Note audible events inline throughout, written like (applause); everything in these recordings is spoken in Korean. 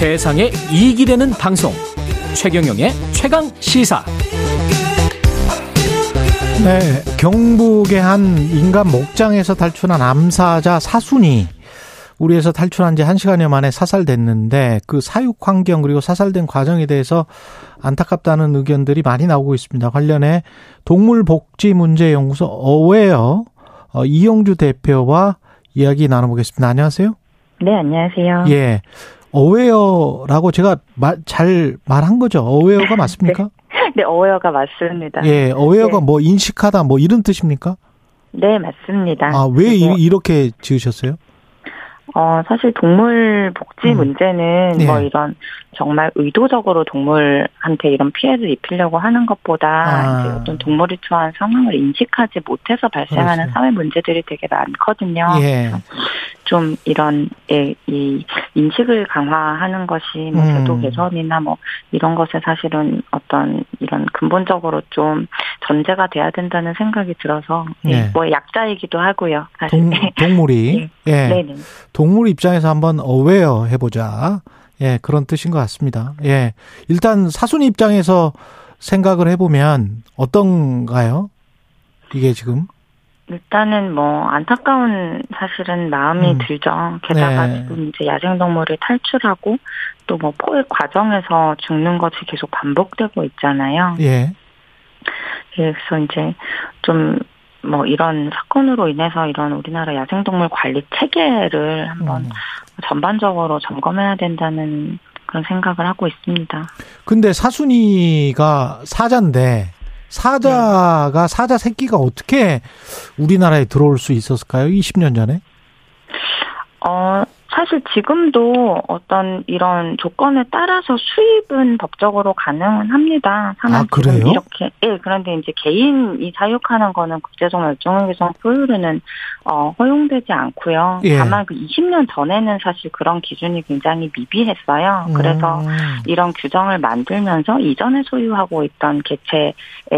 세상에 이익이 되는 방송 최경영의 최강 시사 네, 경북의 한 인간 목장에서 탈출한 암사자 사순이 우리에서 탈출한 지 1시간여 만에 사살됐는데 그 사육 환경 그리고 사살된 과정에 대해서 안타깝다는 의견들이 많이 나오고 있습니다. 관련해 동물복지문제연구소 어웨어 어, 이용주 대표와 이야기 나눠보겠습니다. 안녕하세요. 네, 안녕하세요. 예. 어웨어라고 제가 말, 잘 말한 거죠? 어웨어가 (laughs) 맞습니까? 네, 네 어웨어가 맞습니다. 예, 어웨어가 네. 뭐 인식하다 뭐 이런 뜻입니까? 네, 맞습니다. 아, 왜 이, 이렇게 지으셨어요? 어, 사실 동물 복지 음. 문제는 네. 뭐 이런 정말 의도적으로 동물한테 이런 피해를 입히려고 하는 것보다 아. 이제 어떤 동물이 처한 상황을 인식하지 못해서 발생하는 그렇죠. 사회 문제들이 되게 많거든요. 예. 좀 이런 예, 이 인식을 강화하는 것이 뭐 음. 제도 개선이나 뭐 이런 것에 사실은 어떤 이런 근본적으로 좀 전제가 돼야 된다는 생각이 들어서 예, 네. 뭐 약자이기도 하고요. 사실 동, 동물이 (laughs) 예. 네 네. 동물 입장에서 한번 어웨어 해보자. 예, 그런 뜻인 것 같습니다. 예. 일단 사순 입장에서 생각을 해보면 어떤가요? 이게 지금? 일단은 뭐 안타까운 사실은 마음이 음. 들죠. 게다가 네. 지금 이제 야생동물이 탈출하고 또 뭐 포획 과정에서 죽는 것이 계속 반복되고 있잖아요. 예. 그래서 이제 좀 뭐 이런 사건으로 인해서 이런 우리나라 야생동물 관리 체계를 한번 음. 전반적으로 점검해야 된다는 그런 생각을 하고 있습니다. 근데 사순이가 사자인데 사자가 사자 새끼가 어떻게 우리나라에 들어올 수 있었을까요? 20년 전에? 어, 사실 지금도 어떤 이런 조건에 따라서 수입은 법적으로 가능은 합니다. 아, 그래요? 이렇게, 예, 그런데 이제 개인이 사육하는 거는 국제적 멸종위기종 포유류는, 어, 허용되지 않고요. 예. 다만 그 20년 전에는 사실 그런 기준이 굉장히 미비했어요. 그래서 음. 이런 규정을 만들면서 이전에 소유하고 있던 개체에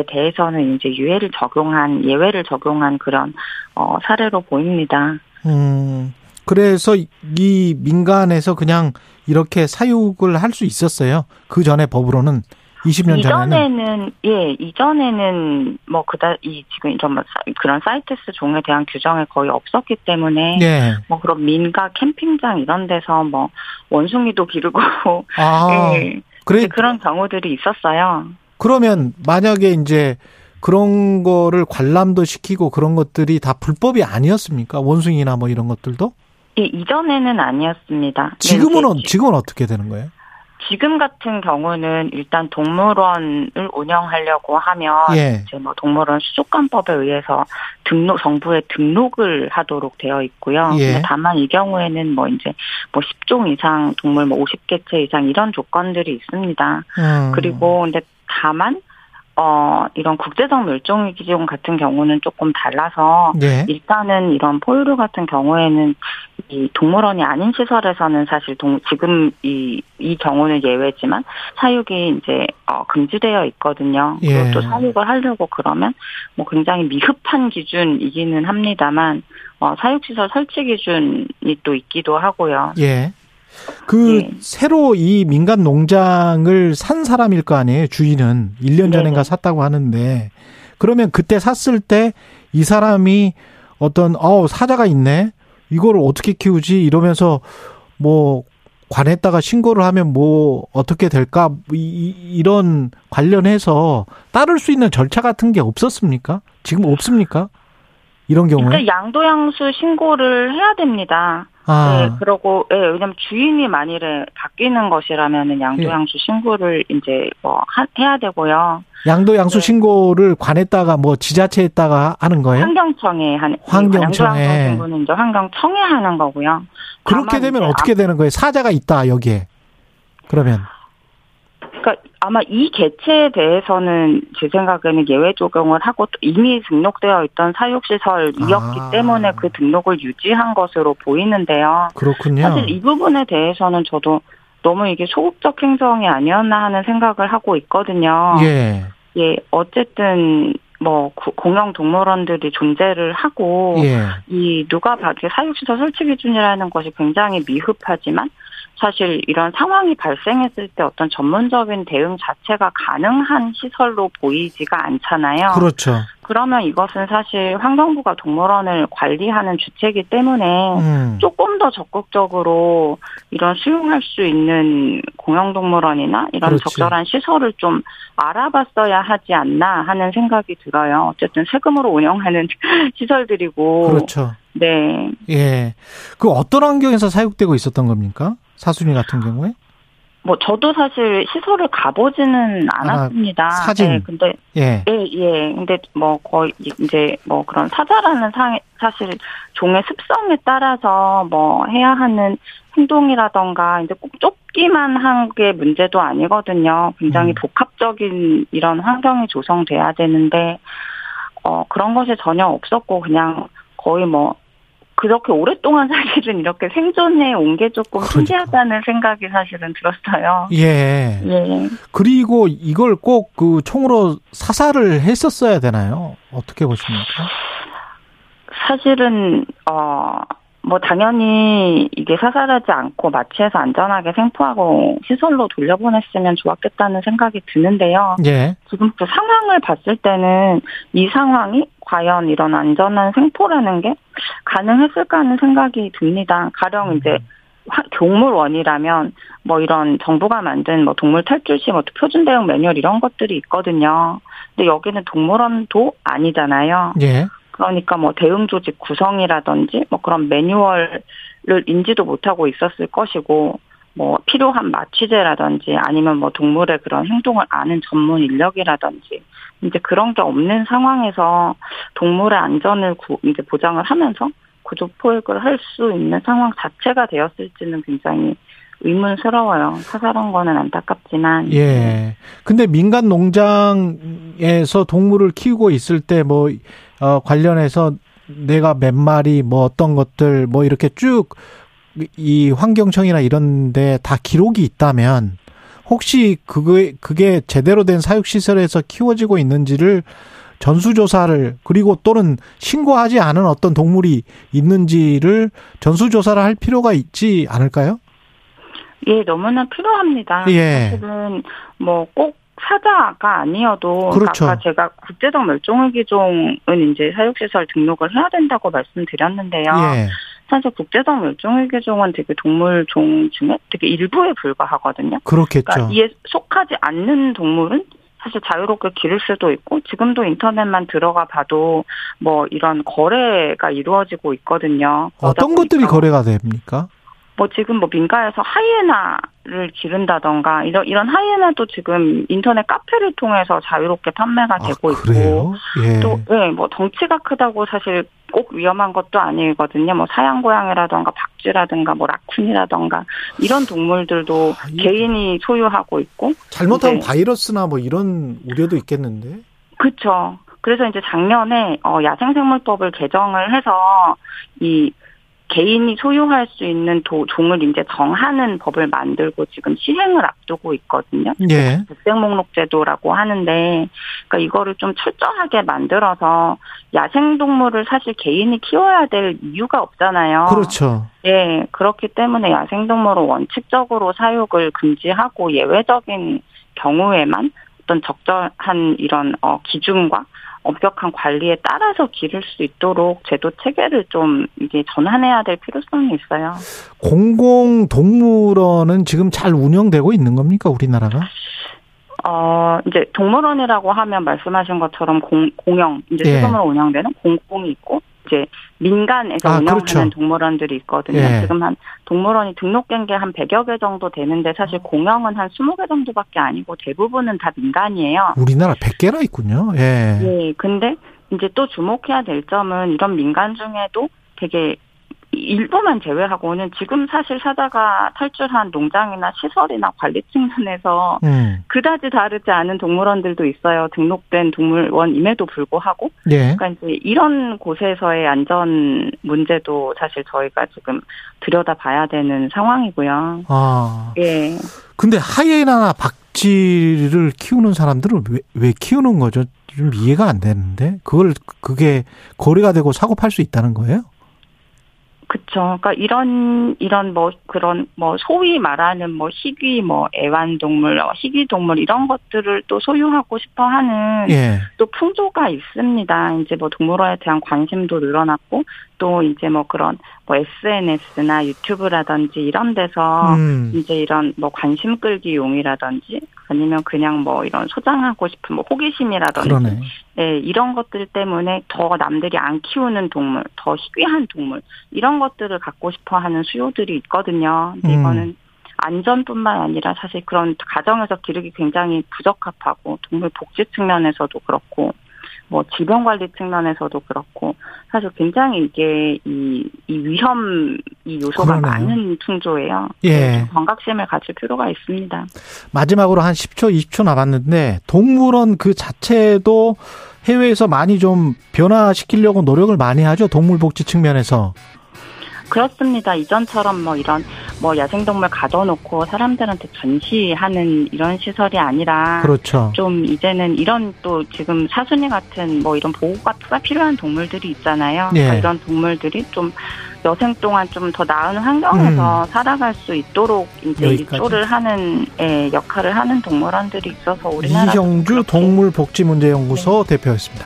대해서는 이제 유예를 적용한, 예외를 적용한 그런, 어, 사례로 보입니다. 음. 그래서 이 민간에서 그냥 이렇게 사육을 할 수 있었어요. 그 전에 법으로는 20년 전에는. 이전에는 예 이전에는 뭐 그다 이 지금 이런 뭐 사- 그런 사이테스 종에 대한 규정이 거의 없었기 때문에 예. 뭐 그런 민가 캠핑장 이런 데서 뭐 원숭이도 기르고 (laughs) 아. 예 그래 그런 경우들이 있었어요. 그러면 만약에 이제 그런 거를 관람도 시키고 그런 것들이 다 불법이 아니었습니까? 원숭이나 뭐 이런 것들도? 예, 이전에는 아니었습니다. 지금은 네, 어- 이제 지금은 어떻게 되는 거예요? 지금 같은 경우는 일단 동물원을 운영하려고 하면 예. 이제 뭐 동물원 수족관법에 의해서 등록 정부에 등록을 하도록 되어 있고요. 예. 다만 이 경우에는 뭐 이제 뭐 10종 이상 동물 뭐 50개체 이상 이런 조건들이 있습니다. 음. 그리고 근데 다만 어 이런 국제적 멸종위 기종 같은 경우는 조금 달라서 예. 일단은 이런 포유류 같은 경우에는 이 동물원이 아닌 시설에서는 사실 동, 지금 이, 이 경우는 예외지만 사육이 이제 어, 금지되어 있거든요. 예. 그리고 또 사육을 하려고 그러면 뭐 굉장히 미흡한 기준이기는 합니다만 어, 사육시설 설치 기준이 또 있기도 하고요. 예. 그 예. 새로 이 민간 농장을 산 사람일 거 아니에요. 주인은 1년 전인가. 샀다고 하는데 그러면 그때 샀을 때 이 사람이 어떤 어 사자가 있네. 이거를 어떻게 키우지 이러면서 뭐 관에다가 신고를 하면 뭐 어떻게 될까 이- 이- 이런 관련해서 따를 수 있는 절차 같은 게 없었습니까? 지금 없습니까? 이런 경우에 일단 양도양수 신고를 해야 됩니다. 아 네, 그러고 예, 왜냐면 주인이 만일에 바뀌는 것이라면은 양도양수 신고를 이제 뭐 하- 해야 되고요. 양도 양수 네. 신고를 관에다가 뭐 지자체에다가 하는 거예요? 환경청에 하는 환경청에. 양도양수 신고는 이제 환경청에 하는 거고요. 그렇게 되면 어떻게 되는 거예요? 사자가 있다 여기에. 그러면 그러니까 아마 이 개체에 대해서는 제 생각에는 예외 적용을 하고 또 이미 등록되어 있던 사육시설이었기 아. 때문에 그 등록을 유지한 것으로 보이는데요. 그렇군요. 사실 이 부분에 대해서는 저도 너무 이게 소극적 행정이 아니었나 하는 생각을 하고 있거든요. 예. 예, 어쨌든 뭐 구- 공영 동물원들이 존재를 하고 예. 이 누가 봐도 사육시설 설치 기준이라는 것이 굉장히 미흡하지만 사실 이런 상황이 발생했을 때 어떤 전문적인 대응 자체가 가능한 시설로 보이지가 않잖아요. 그렇죠. 그러면 이것은 사실 환경부가 동물원을 관리하는 주체이기 때문에 음. 조금 더 적극적으로 이런 수용할 수 있는 공영동물원이나 이런 그렇지. 적절한 시설을 좀 알아봤어야 하지 않나 하는 생각이 들어요. 어쨌든 세금으로 운영하는 (laughs) 시설들이고. 그렇죠. 네. 예. 그 어떤 환경에서 사육되고 있었던 겁니까? 사순이 같은 경우에? 뭐 저도 사실 시설을 가보지는 않았습니다. 사진. 네, 근데 예. 예, 예. 근데 뭐 거의 이제 뭐 그런 사자라는 상 사실 종의 습성에 따라서 뭐 해야 하는 행동이라던가 이제 꼭 쫓기만 한 게 문제도 아니거든요. 굉장히 음. 복합적인 이런 환경이 조성돼야 되는데 어 그런 것이 전혀 없었고 그냥 거의 뭐 그렇게 오랫동안 사실은 이렇게 생존해 온 게 조금 그러니까. 신기하다는 생각이 사실은 들었어요. 예. 예. 그리고 이걸 꼭 그 총으로 사살을 했었어야 되나요? 어떻게 보십니까? 사실은 어 뭐 당연히 이게 사살하지 않고 마취해서 안전하게 생포하고 시설로 돌려보냈으면 좋았겠다는 생각이 드는데요. 예. 지금 그 상황을 봤을 때는 이 상황이 과연 이런 안전한 생포라는 게 가능했을까 하는 생각이 듭니다. 가령 이제 화- 동물원이라면 뭐 이런 정부가 만든 뭐 동물 탈출 시 뭐 표준 대응 매뉴얼 이런 것들이 있거든요. 근데 여기는 동물원도 아니잖아요. 예. 그러니까 뭐 대응 조직 구성이라든지 뭐 그런 매뉴얼을 인지도 못하고 있었을 것이고 뭐 필요한 마취제라든지 아니면 뭐 동물의 그런 행동을 아는 전문 인력이라든지 이제 그런 게 없는 상황에서 동물의 안전을 구, 이제 보장을 하면서 구조 포획을 할 수 있는 상황 자체가 되었을지는 굉장히 의문스러워요. 사살한 거는 안타깝지만 예. 근데 민간 농장에서 동물을 키우고 있을 때 뭐, 어, 관련해서 내가 몇 마리, 뭐 어떤 것들, 뭐 이렇게 쭉 이 환경청이나 이런 데 다 기록이 있다면 혹시 그게, 그게 제대로 된 사육시설에서 키워지고 있는지를 전수조사를 그리고 또는 신고하지 않은 어떤 동물이 있는지를 전수조사를 할 필요가 있지 않을까요? 예, 너무나 필요합니다. 예. 사실은 뭐꼭 사자가 아니어도 그렇죠. 아까 제가 국제적 멸종위기종은 이제 사육시설 등록을 해야 된다고 말씀드렸는데요. 예. 사실 국제적 멸종위기종은 되게 동물종 중에 되게 일부에 불과하거든요. 그렇겠죠. 그러니까 이에 속하지 않는 동물은 사실 자유롭게 기를 수도 있고 지금도 인터넷만 들어가 봐도 뭐 이런 거래가 이루어지고 있거든요. 어떤 것들이 거래가 됩니까? 뭐 지금 뭐 민가에서 하이에나를 기른다던가 이런 이런 하이에나도 지금 인터넷 카페를 통해서 자유롭게 판매가 되고 아, 있고? 예. 또 예, 뭐 덩치가 크다고 사실 꼭 위험한 것도 아니거든요. 뭐 사양 고양이라던가 박쥐라든가 뭐 라쿤이라던가 이런 동물들도 아, 이- 개인이 소유하고 있고 잘못하면 네. 바이러스나 뭐 이런 우려도 있겠는데. 그렇죠. 그래서 이제 작년에 어, 야생생물법을 개정을 해서 이 개인이 소유할 수 있는 도, 종을 이제 정하는 법을 만들고 지금 시행을 앞두고 있거든요. 예. 백색목록제도라고 하는데, 그러니까 이거를 좀 철저하게 만들어서 야생동물을 사실 개인이 키워야 될 이유가 없잖아요. 그렇죠. 예, 그렇기 때문에 야생동물을 원칙적으로 사육을 금지하고 예외적인 경우에만 어떤 적절한 이런 어, 기준과 엄격한 관리에 따라서 기를 수 있도록 제도 체계를 좀 이게 전환해야 될 필요성이 있어요. 공공 동물원은 지금 잘 운영되고 있는 겁니까 우리나라가? 어, 이제 동물원이라고 하면 말씀하신 것처럼 공, 공영, 이제 예. 세금으로 운영되는 공공이 있고, 이제 민간에서 아, 운영하는 그렇죠. 동물원들이 있거든요. 예. 지금 한 동물원이 등록된 게 한 100여 개 정도 되는데 사실 공영은 한 20개 정도밖에 아니고 대부분은 다 민간이에요. 우리나라 100개나 있군요. 예. 예, 근데 이제 또 주목해야 될 점은 이런 민간 중에도 되게 일부만 제외하고는 지금 사실 사자가 탈출한 농장이나 시설이나 관리 측면에서 음. 그다지 다르지 않은 동물원들도 있어요. 등록된 동물원임에도 불구하고. 예. 그러니까 이제 이런 곳에서의 안전 문제도 사실 저희가 지금 들여다 봐야 되는 상황이고요. 아. 예. 근데 하이에나나 박쥐를 키우는 사람들은 왜, 왜 키우는 거죠? 좀 이해가 안 되는데. 그걸 그게 거래가 되고 사고 팔 수 있다는 거예요? 그쵸. 그러니까 이런 이런 뭐 그런 뭐 소위 말하는 뭐 희귀 뭐 애완동물, 어, 희귀 동물 이런 것들을 또 소유하고 싶어하는 예. 또 풍조가 있습니다. 이제 뭐 동물원에 대한 관심도 늘어났고 또 이제 뭐 그런 뭐 SNS나 유튜브라든지 이런 데서 음. 이제 이런 뭐 관심 끌기 용이라든지 아니면 그냥 뭐 이런 소장하고 싶은 뭐 호기심이라든지 그러네. 네, 이런 것들 때문에 더 남들이 안 키우는 동물, 더 희귀한 동물, 이런 것들을 갖고 싶어 하는 수요들이 있거든요. 근데 음. 이거는 안전뿐만 아니라 사실 그런 가정에서 기르기 굉장히 부적합하고 동물 복지 측면에서도 그렇고 뭐 질병 관리 측면에서도 그렇고 사실 굉장히 이게 이, 이 위험 이 요소가 그러네요. 많은 풍조예요. 예. 좀 경각심을 가질 필요가 있습니다. 마지막으로 한 10초, 20초 남았는데 동물원 그 자체도 해외에서 많이 좀 변화시키려고 노력을 많이 하죠. 동물복지 측면에서. 그렇습니다. 이전처럼 뭐 이런 뭐 야생동물 가둬놓고 사람들한테 전시하는 이런 시설이 아니라 그렇죠. 좀 이제는 이런 또 지금 사순이 같은 뭐 이런 보호가 필요한 동물들이 있잖아요. 예. 그러니까 이런 동물들이 좀 여생 동안 좀 더 나은 환경에서 살아갈 수 있도록 이제 음. 여기까지. 일조를 하는 예, 역할을 하는 동물원들이 있어서 우리나라 이형주 동물복지문제연구소 대표였습니다.